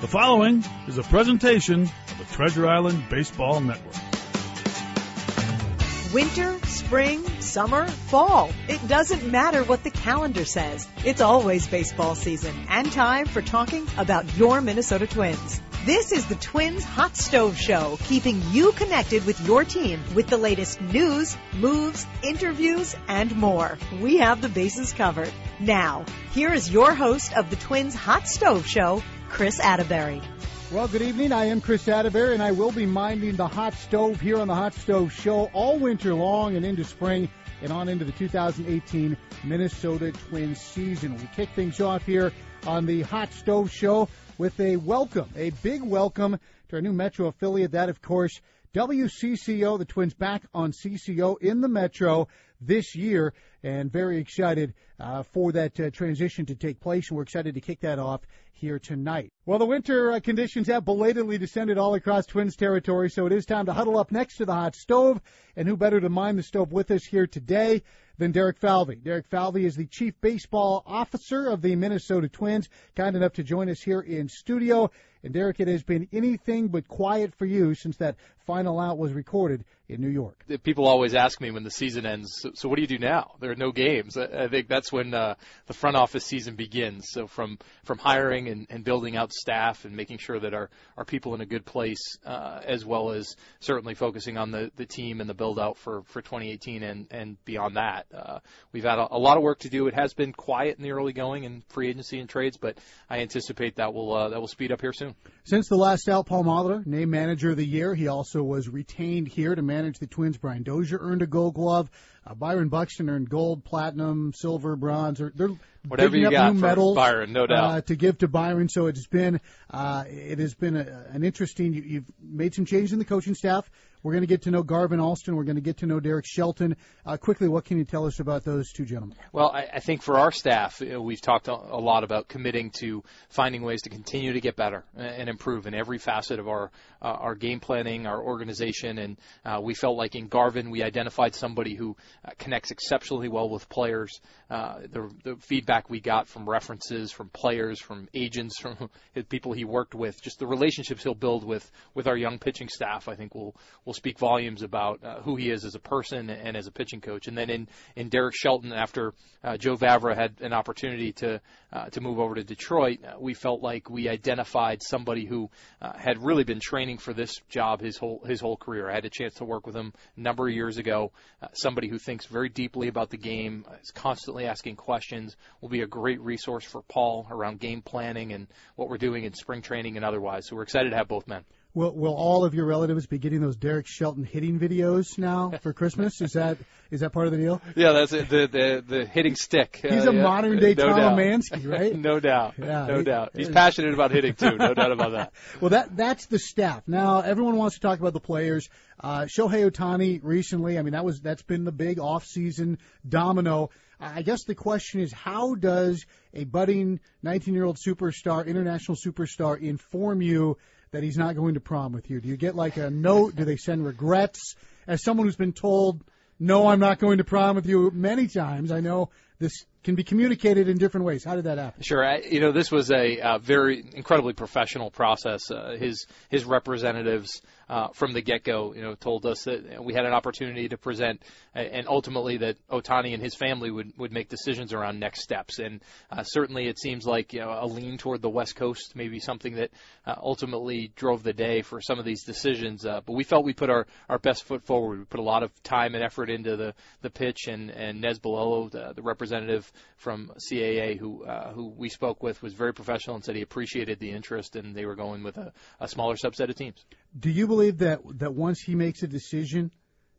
The following is a presentation of the Treasure Island Baseball Network. Winter, spring, summer, fall. It doesn't matter what the calendar says. It's always baseball season and time for talking about your Minnesota Twins. This is the Twins Hot Stove Show, keeping you connected with your team with the latest news, moves, interviews, and more. We have the bases covered. Now, here is your host of the Twins Hot Stove Show, Chris Atterbury. Well, good evening. I am Chris Atterbury, and I will be minding the hot stove here on the Hot Stove Show all winter long and into spring and on into the 2018 Minnesota Twins season. We kick things off here on the Hot Stove Show with a welcome, a big welcome to our new Metro affiliate. That, of course, WCCO, the Twins back on CCO in the Metro this year, and very excited uh, for that uh, transition to take place. And we're excited to kick that off here tonight. Well, the winter uh, conditions have belatedly descended all across Twins territory, so it is time to huddle up next to the hot stove. And who better to mind the stove with us here today than Derek Falvey? Derek Falvey is the Chief Baseball Officer of the Minnesota Twins, kind enough to join us here in studio. And Derek, it has been anything but quiet for you since that final out was recorded in New York. People always ask me when the season ends, so, so what do you do now? There are no games. I, I think that's when uh, the front office season begins. So from from hiring and, and building out staff and making sure that our our people in a good place, uh, as well as certainly focusing on the the team and the build out for for 2018 and and beyond that. Uh, we've had a, a lot of work to do. It has been quiet in the early going in free agency and trades, but I anticipate that will uh, that will speed up here soon. Since the last out, Paul named manager of the year. He also was retained here to manage the Twins. Brian Dozier earned a Gold Glove. Uh, Byron Buxton earned gold, platinum, silver, bronze. or They're whatever you up got new medals, Byron, no doubt, uh, to give to Byron. So it's been uh, it has been a, an interesting. You, you've made some changes in the coaching staff. We're going to get to know Garvin Alston. We're going to get to know Derek Shelton. Uh, quickly, what can you tell us about those two gentlemen? Well, I, I think for our staff, you know, we've talked a, a lot about committing to finding ways to continue to get better and improve in every facet of our uh, our game planning, our organization, and uh, we felt like in Garvin we identified somebody who uh, connects exceptionally well with players. Uh, the, the feedback we got from references, from players, from agents, from people he worked with, just the relationships he'll build with with our young pitching staff, I think will will speak volumes about uh, who he is as a person and as a pitching coach. And then in in Derek Shelton, after uh, Joe Vavra had an opportunity to uh, to move over to Detroit, uh, we felt like we identified somebody who uh, had really been training for this job his whole his whole career. I had a chance to work with him a number of years ago. Uh, somebody who thinks very deeply about the game, is constantly asking questions, will be a great resource for Paul around game planning and what we're doing in spring training and otherwise. So we're excited to have both men. Will Will all of your relatives be getting those Derek Shelton hitting videos now for Christmas? Is that is that part of the deal? Yeah, that's it. The the, the hitting stick. He's uh, a yeah. modern day no Tom doubt. Mansky, right? no doubt. Yeah, no he- doubt. He's passionate about hitting too. No doubt about that. Well, that that's the staff. Now everyone wants to talk about the players. Uh, Shohei Ohtani recently. I mean, that was that's been the big off-season domino. I guess the question is, how does a budding 19-year-old superstar, international superstar, inform you that he's not going to prom with you? Do you get like a note? Do they send regrets? As someone who's been told, "No, I'm not going to prom with you," many times, I know this can be communicated in different ways. How did that happen? Sure. I, you know, this was a uh, very incredibly professional process. Uh, his his representatives uh, from the get go, you know, told us that we had an opportunity to present, and ultimately that Ohtani and his family would would make decisions around next steps. And uh, certainly, it seems like you know a lean toward the West Coast, maybe something that uh, ultimately drove the day for some of these decisions. Uh, but we felt we put our our best foot forward. We put a lot of time and effort into the the pitch, and and Balelo, the, the representative from CAA who uh, who we spoke with was very professional and said he appreciated the interest and they were going with a, a smaller subset of teams. Do you believe that that once he makes a decision,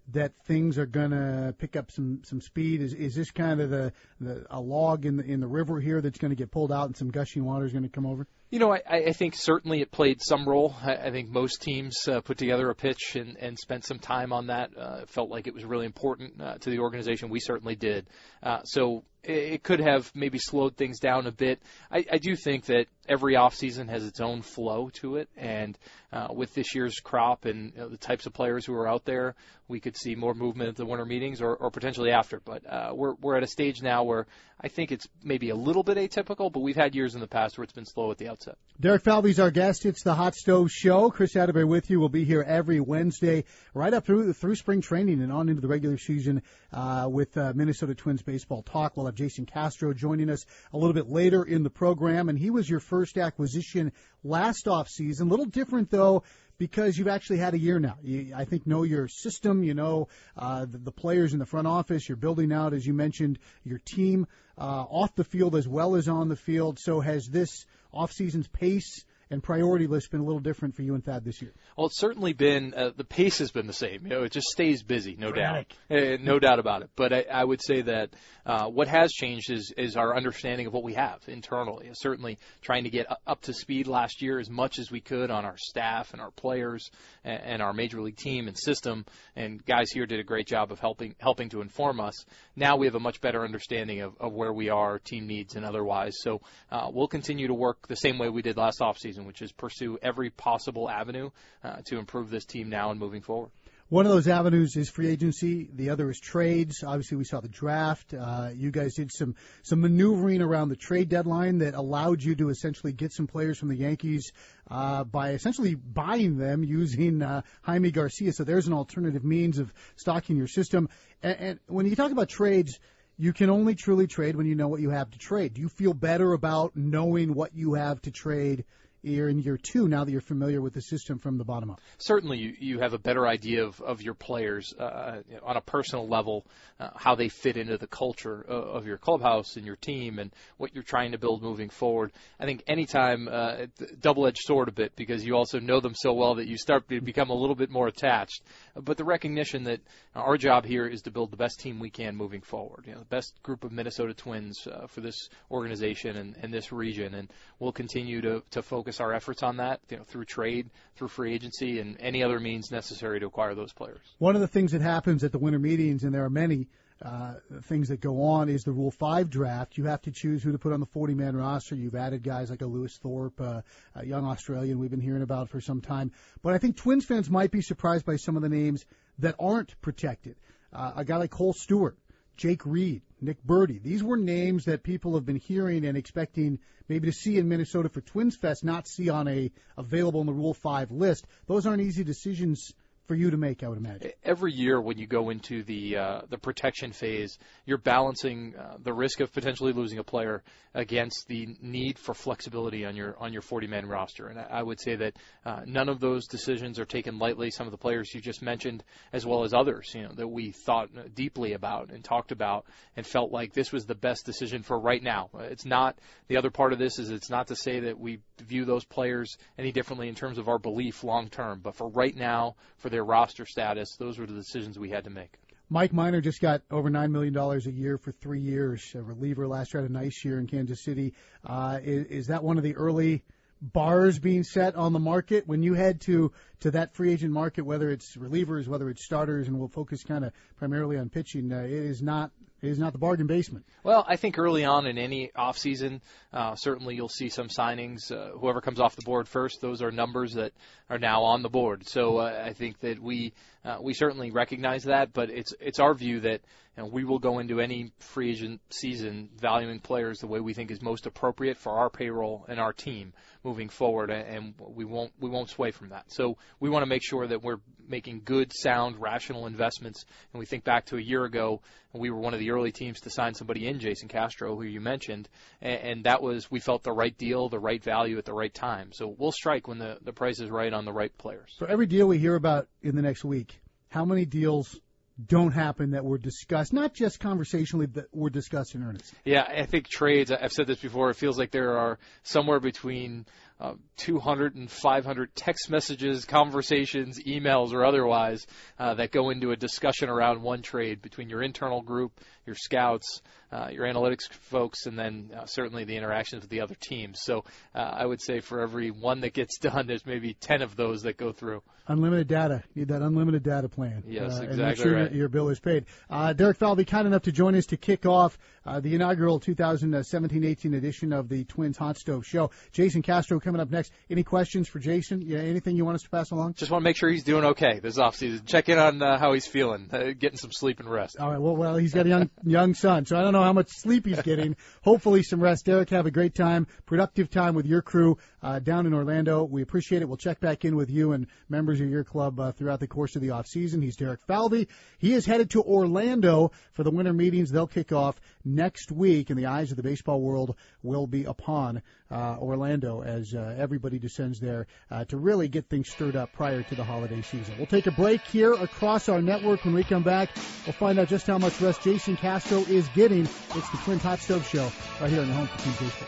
that things are gonna pick up some some speed? Is is this kind of the, the a log in the in the river here that's going to get pulled out and some gushing water is going to come over? You know, I, I think certainly it played some role. I, I think most teams uh, put together a pitch and, and spent some time on that. Uh, felt like it was really important uh, to the organization. We certainly did. Uh, so it, could have maybe slowed things down a bit. I, I do think that every offseason has its own flow to it, and uh, with this year's crop and you know, the types of players who are out there, we could see more movement at the winter meetings or, or potentially after. But uh, we're we're at a stage now where I think it's maybe a little bit atypical, but we've had years in the past where it's been slow at the outset. Derek Falvey's our guest. It's the Hot Stove Show. Chris Atterbury with you. We'll be here every Wednesday, right up through through spring training and on into the regular season uh, with uh, Minnesota Twins baseball talk. We'll have Jason Castro joining us a little bit later in the program, and he was your first acquisition last off season. A little different though because you've actually had a year now. You, I think know your system, you know uh, the, the players in the front office. You're building out, as you mentioned, your team uh, off the field as well as on the field. So has this off season's pace and priority list been a little different for you and Thad this year? Well, it's certainly been uh, the pace has been the same. You know, it just stays busy, no doubt, uh, no doubt about it. But I, I would say that uh, what has changed is is our understanding of what we have internally. Certainly, trying to get up to speed last year as much as we could on our staff and our players and, and our major league team and system. And guys here did a great job of helping helping to inform us. Now we have a much better understanding of, of where we are, team needs, and otherwise. So uh, we'll continue to work the same way we did last offseason, which is pursue every possible avenue uh, to improve this team now and moving forward. One of those avenues is free agency. The other is trades. Obviously, we saw the draft. Uh, you guys did some some maneuvering around the trade deadline that allowed you to essentially get some players from the Yankees uh, by essentially buying them using uh, Jaime Garcia. So there's an alternative means of stocking your system. And, and when you talk about trades, you can only truly trade when you know what you have to trade. Do you feel better about knowing what you have to trade you're in year two now that you're familiar with the system from the bottom up. Certainly, you, you have a better idea of, of your players uh, on a personal level, uh, how they fit into the culture of, of your clubhouse and your team, and what you're trying to build moving forward. I think anytime uh, double-edged sword a bit because you also know them so well that you start to become a little bit more attached. But the recognition that our job here is to build the best team we can moving forward. You know, the best group of Minnesota Twins uh, for this organization and, and this region, and we'll continue to, to focus focus our efforts on that you know, through trade, through free agency, and any other means necessary to acquire those players. One of the things that happens at the winter meetings, and there are many uh, things that go on, is the Rule 5 draft. You have to choose who to put on the 40 man roster. You've added guys like a Lewis Thorpe, uh, a young Australian we've been hearing about for some time. But I think Twins fans might be surprised by some of the names that aren't protected. Uh, a guy like Kohl Stewart, Jake Reed, Nick Burdi. These were names that people have been hearing and expecting maybe to see in Minnesota for Twins Fest, not see on a available in the Rule 5 list. Those aren't easy decisions for you to make, I would imagine. Every year when you go into the uh, the protection phase, you're balancing uh, the risk of potentially losing a player against the need for flexibility on your on your 40 man roster. And I, would say that uh, none of those decisions are taken lightly. Some of the players you just mentioned, as well as others, you know, that we thought deeply about and talked about, and felt like this was the best decision for right now. It's not the other part of this is it's not to say that we view those players any differently in terms of our belief long term, but for right now, for their roster status. Those were the decisions we had to make. Mike Minor just got over nine million dollars a year for three years. A reliever last year had a nice year in Kansas City. Uh, is, is that one of the early bars being set on the market when you head to to that free agent market, whether it's relievers, whether it's starters, and we'll focus kind of primarily on pitching. Uh, it is not is not the bargain basement. Well, I think early on in any off season, uh, certainly you'll see some signings. Uh, whoever comes off the board first, those are numbers that are now on the board. So uh, I think that we uh, we certainly recognize that, but it's it's our view that you know, we will go into any free agent season valuing players the way we think is most appropriate for our payroll and our team moving forward, and we won't we won't sway from that. So we want to make sure that we're making good, sound, rational investments. And we think back to a year ago, we were one of the early teams to sign somebody in, Jason Castro, who you mentioned, and, and that was we felt the right deal, the right value at the right time. So we'll strike when the the price is right on the right players. For every deal we hear about in the next week, how many deals don't happen that were discussed, not just conversationally, but were discussed in earnest. Yeah, I think trades, I've said this before, it feels like there are somewhere between uh, 200 and 500 text messages, conversations, emails, or otherwise uh, that go into a discussion around one trade between your internal group, your scouts, uh, your analytics folks, and then uh, certainly the interactions with the other teams. So uh, I would say for every one that gets done, there's maybe 10 of those that go through. Unlimited data. You need that unlimited data plan. Yes, uh, exactly. And make sure right. your bill is paid. Uh, Derek Falvey, kind enough to join us to kick off uh, the inaugural 2017-18 edition of the Twins Hot Stove Show. Jason Castro coming up next. Any questions for Jason? Yeah, anything you want us to pass along? Just want to make sure he's doing okay this off season. Check in on uh, how he's feeling, uh, getting some sleep and rest. All right. Well, well, he's got a young young son, so I don't know how much sleep he's getting. Hopefully, some rest. Derek, have a great time, productive time with your crew uh, down in Orlando. We appreciate it. We'll check back in with you and members of your club uh, throughout the course of the off season. He's Derek Falvey. He is headed to Orlando for the winter meetings. They'll kick off next week, and the eyes of the baseball world will be upon uh, Orlando as uh, everybody descends there uh, to really get things stirred up prior to the holiday season. We'll take a break here across our network. When we come back, we'll find out just how much rest Jason Castro is getting. It's the Twins Hot Stove Show right here on the home for Twins Baseball.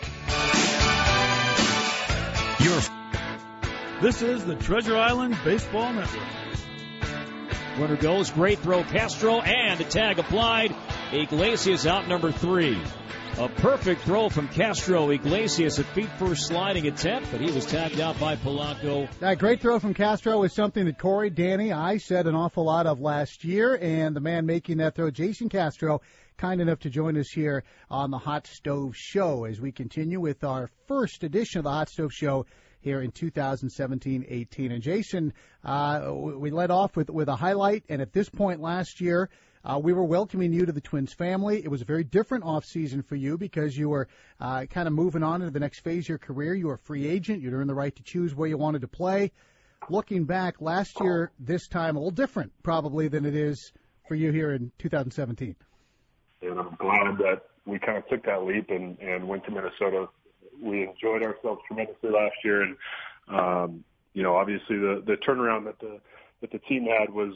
This is the Treasure Island Baseball Network. Runner goes, great throw, Castro, and a tag applied. Iglesias out number three. A perfect throw from Castro Iglesias, a feet first sliding attempt, but he was tagged out by Polanco. That great throw from Castro was something that Cory, Danny, I said an awful lot of last year, and the man making that throw, Jason Castro, kind enough to join us here on the Hot Stove Show as we continue with our first edition of the Hot Stove Show here in 2017-18. And Jason, uh, we led off with with a highlight, and at this point last year. Uh, we were welcoming you to the Twins family. It was a very different off season for you because you were uh, kind of moving on into the next phase of your career. You were a free agent. You'd earned the right to choose where you wanted to play. Looking back, last year, this time, a little different probably than it is for you here in 2017. And I'm glad that we kind of took that leap and, and went to Minnesota. We enjoyed ourselves tremendously last year, and um, you know, obviously the the turnaround that the that the team had was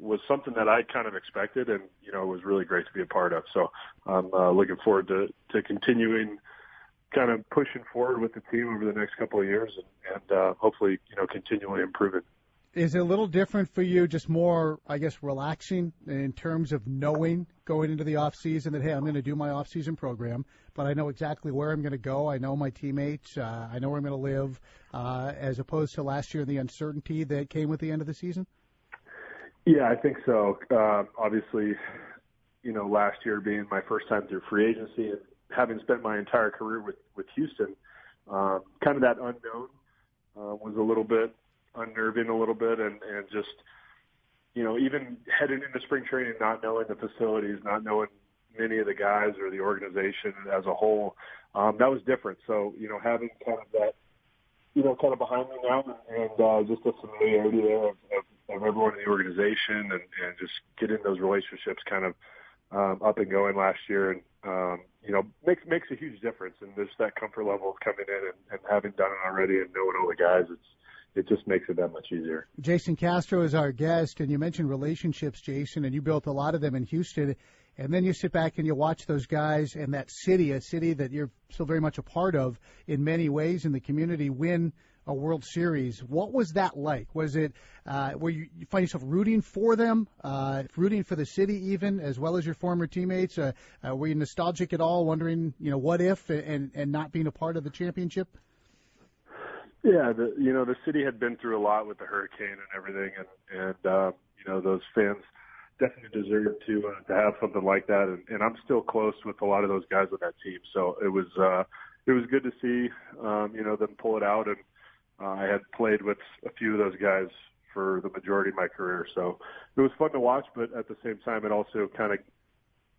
was something that I kind of expected, and you know, it was really great to be a part of. So I'm uh, looking forward to to continuing kind of pushing forward with the team over the next couple of years, and, and uh, hopefully, you know, continually improving. Is it a little different for you, just more, I guess, relaxing in terms of knowing going into the off season that hey, I'm going to do my off season program, but I know exactly where I'm going to go. I know my teammates. Uh, I know where I'm going to live, uh, as opposed to last year the uncertainty that came with the end of the season. Yeah, I think so. Uh, obviously, you know, last year being my first time through free agency and having spent my entire career with with Houston, um, kind of that unknown uh, was a little bit unnerving, a little bit, and and just you know, even heading into spring training, not knowing the facilities, not knowing many of the guys or the organization as a whole, um, that was different. So you know, having kind of that you know, kind of behind me now, and uh, just a familiarity there of, of, of everyone in the organization, and, and just getting those relationships kind of um, up and going last year, and um, you know, makes makes a huge difference. And just that comfort level of coming in and, and having done it already, and knowing all the guys, it's it just makes it that much easier. Jason Castro is our guest, and you mentioned relationships, Jason, and you built a lot of them in Houston. And then you sit back and you watch those guys and that city, a city that you're still very much a part of in many ways in the community, win a World Series. What was that like? Was it uh, where you, you find yourself rooting for them, uh, rooting for the city even, as well as your former teammates? Uh, uh, were you nostalgic at all, wondering, you know, what if and and not being a part of the championship? Yeah, the you know the city had been through a lot with the hurricane and everything, and and uh, you know those fans definitely deserve to uh, to have something like that. And, and I'm still close with a lot of those guys with that team, so it was uh, it was good to see um, you know them pull it out. And uh, I had played with a few of those guys for the majority of my career, so it was fun to watch. But at the same time, it also kind of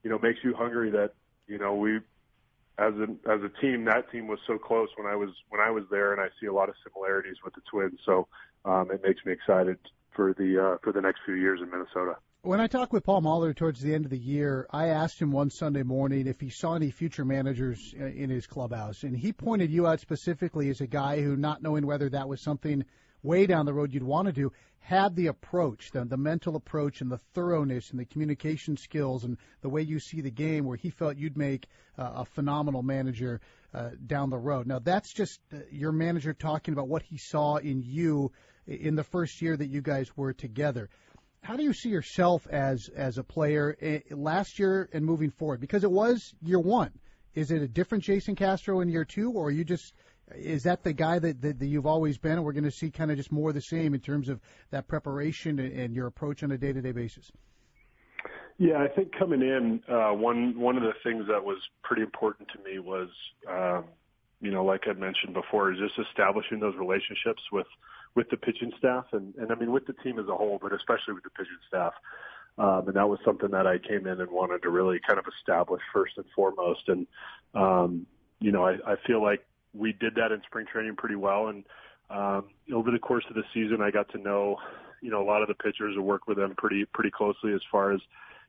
you know makes you hungry that you know we as a as a team, that team was so close when I was when I was there, and I see a lot of similarities with the Twins. So um, it makes me excited for the uh, for the next few years in Minnesota. When I talked with Paul Molitor towards the end of the year, I asked him one Sunday morning if he saw any future managers in his clubhouse, and he pointed you out specifically as a guy who, not knowing whether that was something way down the road you'd want to do, had the approach, the, the mental approach, and the thoroughness, and the communication skills, and the way you see the game, where he felt you'd make uh, a phenomenal manager uh, down the road. Now, that's just uh, your manager talking about what he saw in you in the first year that you guys were together how do you see yourself as as a player eh, last year and moving forward? Because it was year one. Is it a different Jason Castro in year two, or you just is that the guy that, that, that you've always been, and we're going to see kind of just more of the same in terms of that preparation and, and your approach on a day to day basis? Yeah, I think coming in, uh, one one of the things that was pretty important to me was, um, you know, like I mentioned before, is just establishing those relationships with with the pitching staff and, and I mean with the team as a whole, but especially with the pitching staff. Um, and that was something that I came in and wanted to really kind of establish first and foremost. And, um, you know, I, I feel like we did that in spring training pretty well. And, um, over the course of the season, I got to know, you know, a lot of the pitchers and work with them pretty, pretty closely as far as,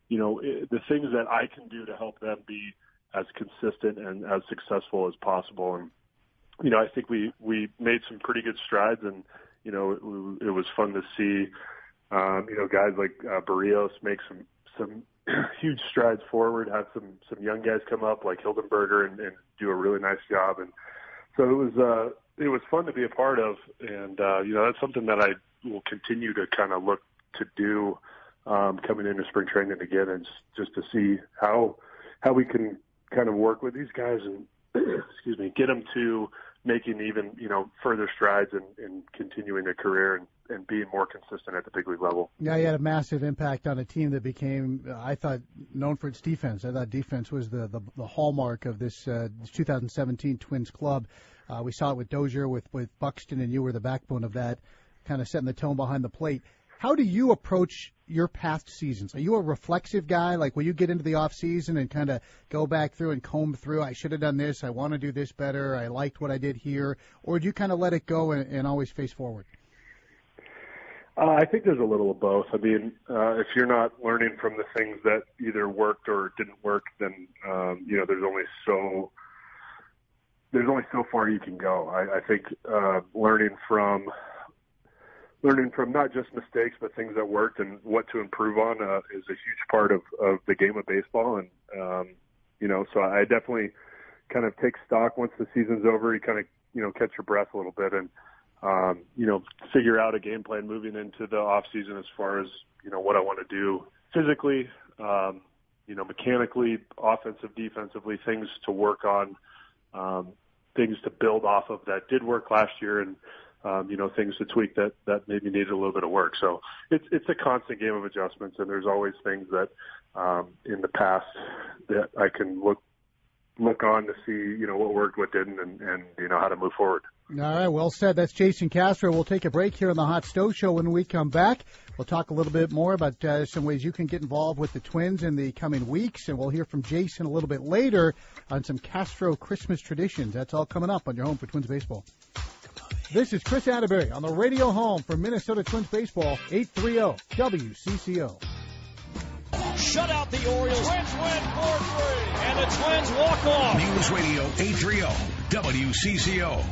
you know, the things that I can do to help them be as consistent and as successful as possible. And, you know, I think we, we made some pretty good strides and, you know, it, it was fun to see, um, you know, guys like uh, Berrios make some some huge strides forward. Have some some young guys come up like Hildenberger and, and do a really nice job. And so it was uh, it was fun to be a part of. And uh, you know, that's something that I will continue to kind of look to do um, coming into spring training again, and just to see how how we can kind of work with these guys and excuse me, get them to making even you know further strides and in, in continuing a career and and being more consistent at the big league level. Yeah, he had a massive impact on a team that became, I thought, known for its defense. I thought defense was the the, the hallmark of this, uh, 2017 Twins club. Uh, we saw it with Dozier, with with Buxton, and you were the backbone of that, kind of setting the tone behind the plate. How do you approach your past seasons? Are you a reflexive guy? Like, will you get into the off season and kind of go back through and comb through? I should have done this. I want to do this better. I liked what I did here. Or do you kind of let it go and, and always face forward? Uh, I think there's a little of both. I mean, uh, if you're not learning from the things that either worked or didn't work, then um, you know there's only so there's only so far you can go. I, I think uh, learning from learning from not just mistakes but things that worked and what to improve on uh, is a huge part of of the game of baseball. And um, you know, so I definitely kind of take stock once the season's over. You kind of you know catch your breath a little bit and um, you know, figure out a game plan moving into the off season as far as, you know, what I want to do physically, um, you know, mechanically, offensive, defensively, things to work on, um, things to build off of that did work last year and, um, you know, things to tweak that, that maybe needed a little bit of work. So it's, it's a constant game of adjustments and there's always things that, um, in the past that I can look, look on to see, you know, what worked, what didn't, and, and you know, how to move forward. All right, well said. That's Jason Castro. We'll take a break here on the Hot Stove Show. When we come back, we'll talk a little bit more about uh, some ways you can get involved with the Twins in the coming weeks, and we'll hear from Jason a little bit later on some Castro Christmas traditions. That's all coming up on your home for Twins baseball. This is Chris Atterbury on the radio home for Minnesota Twins baseball, 830 WCCO. Shut out the Orioles. Twins win 4-3. And the Twins walk off. News Radio 830 WCCO.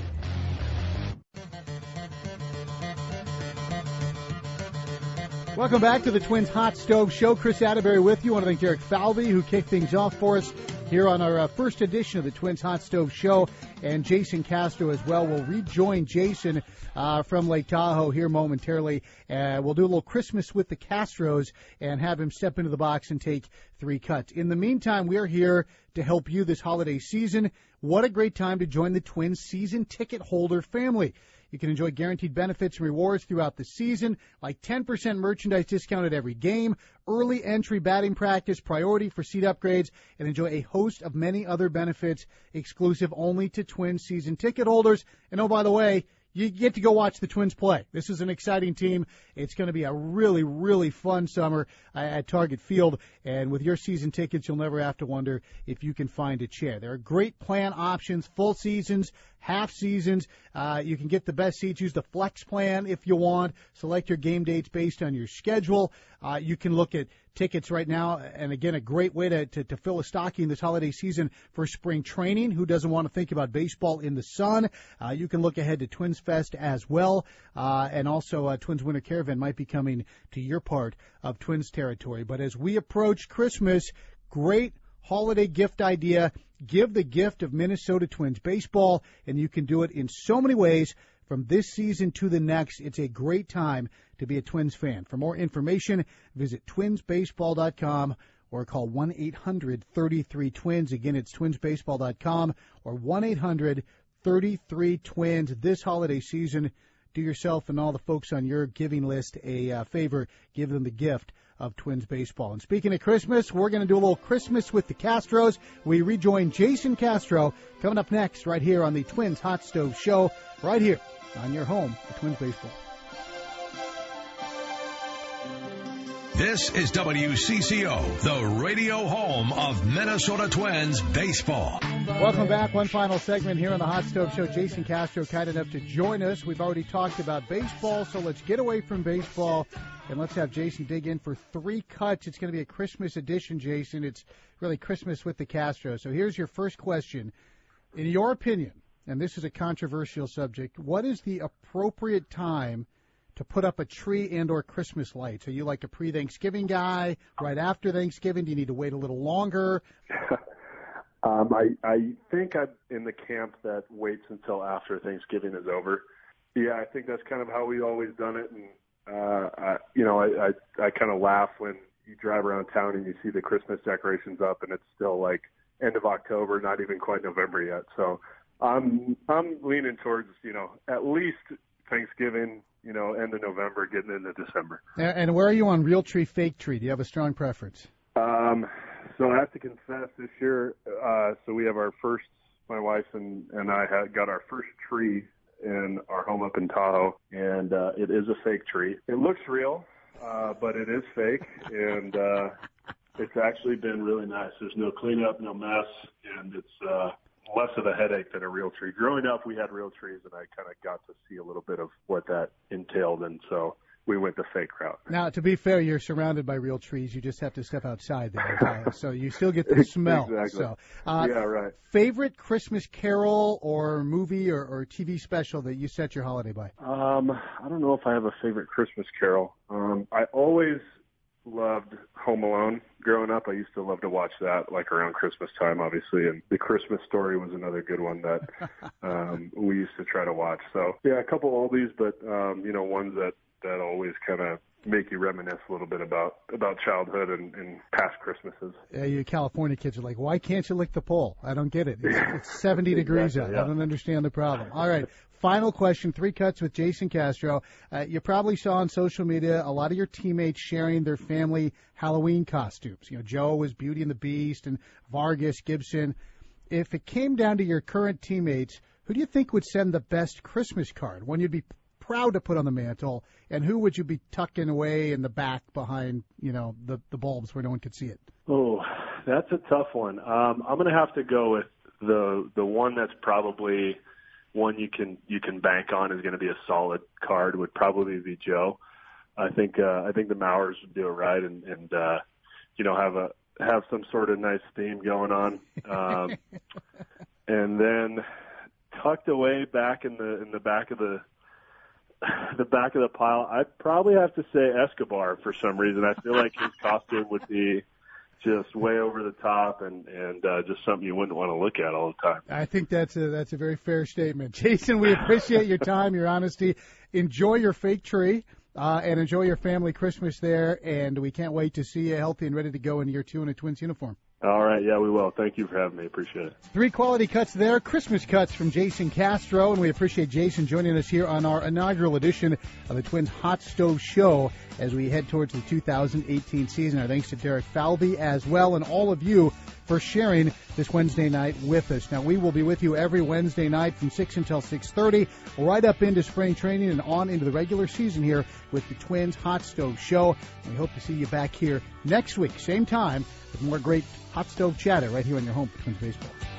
Welcome back to the Twins Hot Stove Show. Chris Atterbury with you. I want to thank Derek Falvey, who kicked things off for us here on our uh, first edition of the Twins Hot Stove Show. And Jason Castro as well. We'll rejoin Jason uh, from Lake Tahoe here momentarily. Uh, we'll do a little Christmas with the Castros and have him step into the box and take three cuts. In the meantime, we are here to help you this holiday season. What a great time to join the Twins season ticket holder family. You can enjoy guaranteed benefits and rewards throughout the season, like 10% merchandise discount at every game, early entry batting practice, priority for seat upgrades, and enjoy a host of many other benefits exclusive only to Twin season ticket holders. And oh, by the way, you get to go watch the Twins play. This is an exciting team. It's going to be a really, really fun summer at Target Field. And with your season tickets, you'll never have to wonder if you can find a chair. There are great plan options, full seasons, half seasons. Uh, you can get the best seats. Use the flex plan if you want. Select your game dates based on your schedule. Uh, you can look at tickets right now, and again, a great way to, to, to fill a stocking this holiday season for spring training. Who doesn't want to think about baseball in the sun? Uh, you can look ahead to Twins Fest as well, uh, and also uh, Twins Winter Caravan might be coming to your part of Twins territory. But as we approach Christmas, great holiday gift idea. Give the gift of Minnesota Twins baseball, and you can do it in so many ways from this season to the next. It's a great time to be a Twins fan. For more information, visit twinsbaseball.com or call 1 800 33 Twins. Again, it's twinsbaseball.com or 1 800 33 Twins. This holiday season, do yourself and all the folks on your giving list a uh, favor. Give them the gift of Twins baseball. And speaking of Christmas, we're going to do a little Christmas with the Castros. We rejoin Jason Castro coming up next right here on the Twins Hot Stove Show, right here on your home for Twins baseball. This is WCCO, the radio home of Minnesota Twins baseball. Welcome back. One final segment here on the Hot Stove Show. Jason Castro, kind enough to join us. We've already talked about baseball, so let's get away from baseball and let's have Jason dig in for three cuts. It's going to be a Christmas edition, Jason. It's really Christmas with the Castro. So here's your first question. In your opinion, and this is a controversial subject, what is the appropriate time to put up a tree and or Christmas lights? Are you like a pre-Thanksgiving guy, right after Thanksgiving? Do you need to wait a little longer? um, I I think I'm in the camp that waits until after Thanksgiving is over. Yeah, I think that's kind of how we've always done it, and uh, I, you know, I I, I kind of laugh when you drive around town and you see the Christmas decorations up, and it's still like end of October, not even quite November yet. So I'm I'm leaning towards you know at least Thanksgiving, you know, end of November, getting into December. And where are you on real tree, fake tree? Do you have a strong preference? Um, so I have to confess, this year, uh, so we have our first. My wife and and I had got our first tree in our home up in Tahoe, and uh, it is a fake tree. It looks real, uh, but it is fake, and uh, it's actually been really nice. There's no cleanup, no mess, and it's uh, less of a headache than a real tree. Growing up, we had real trees, and I kind of got to see a little bit of what that entailed, and so we went the fake route. Now, to be fair, you're surrounded by real trees. You just have to step outside there, so you still get the smell. exactly. So, uh, yeah, right. Favorite Christmas Carol or movie or, or TV special that you set your holiday by? Um, I don't know if I have a favorite Christmas Carol. Um, I always loved Home Alone growing up. I used to love to watch that like around Christmas time, obviously. And The Christmas Story was another good one that um, we used to try to watch. So yeah, a couple oldies, but um, you know, ones that that always kind of make you reminisce a little bit about about childhood and, and past Christmases. Yeah, you California kids are like, why can't you lick the pole? I don't get it. It's, it's 70 degrees out. yeah. I don't understand the problem. All right. Final question, three cuts with Jason Castro. Uh, you probably saw on social media a lot of your teammates sharing their family Halloween costumes. You know, Joe was Beauty and the Beast and Vargas, Gibson. If it came down to your current teammates, who do you think would send the best Christmas card? One you'd be proud to put on the mantle, and who would you be tucking away in the back behind, you know, the the bulbs where no one could see it? Oh, that's a tough one. Um, I'm going to have to go with the the one that's probably one you can you can bank on is going to be a solid card. Would probably be Joe. I think uh, I think the Mauers would do it right and and uh, you know have a have some sort of nice theme going on. Um, and then tucked away back in the in the back of the the back of the pile, I'd probably have to say Escobar for some reason. I feel like his costume would be just way over the top and and uh, just something you wouldn't want to look at all the time. I think that's a that's a very fair statement, Jason. We appreciate your time, your honesty. Enjoy your fake tree. Uh, and enjoy your family Christmas there, and we can't wait to see you healthy and ready to go in year two in a Twins uniform. All right, yeah, we will. Thank you for having me. Appreciate it. Three quality cuts there, Christmas cuts from Jason Castro, and we appreciate Jason joining us here on our inaugural edition of the Twins Hot Stove Show as we head towards the 2018 season. Our thanks to Derek Falvey as well, and all of you for sharing this Wednesday night with us. Now we will be with you every Wednesday night from 6 until 6:30, right up into spring training and on into the regular season here with the Twins Hot Stove Show. We hope to see you back here next week, same time, with more great hot stove chatter right here on your home for Twins baseball.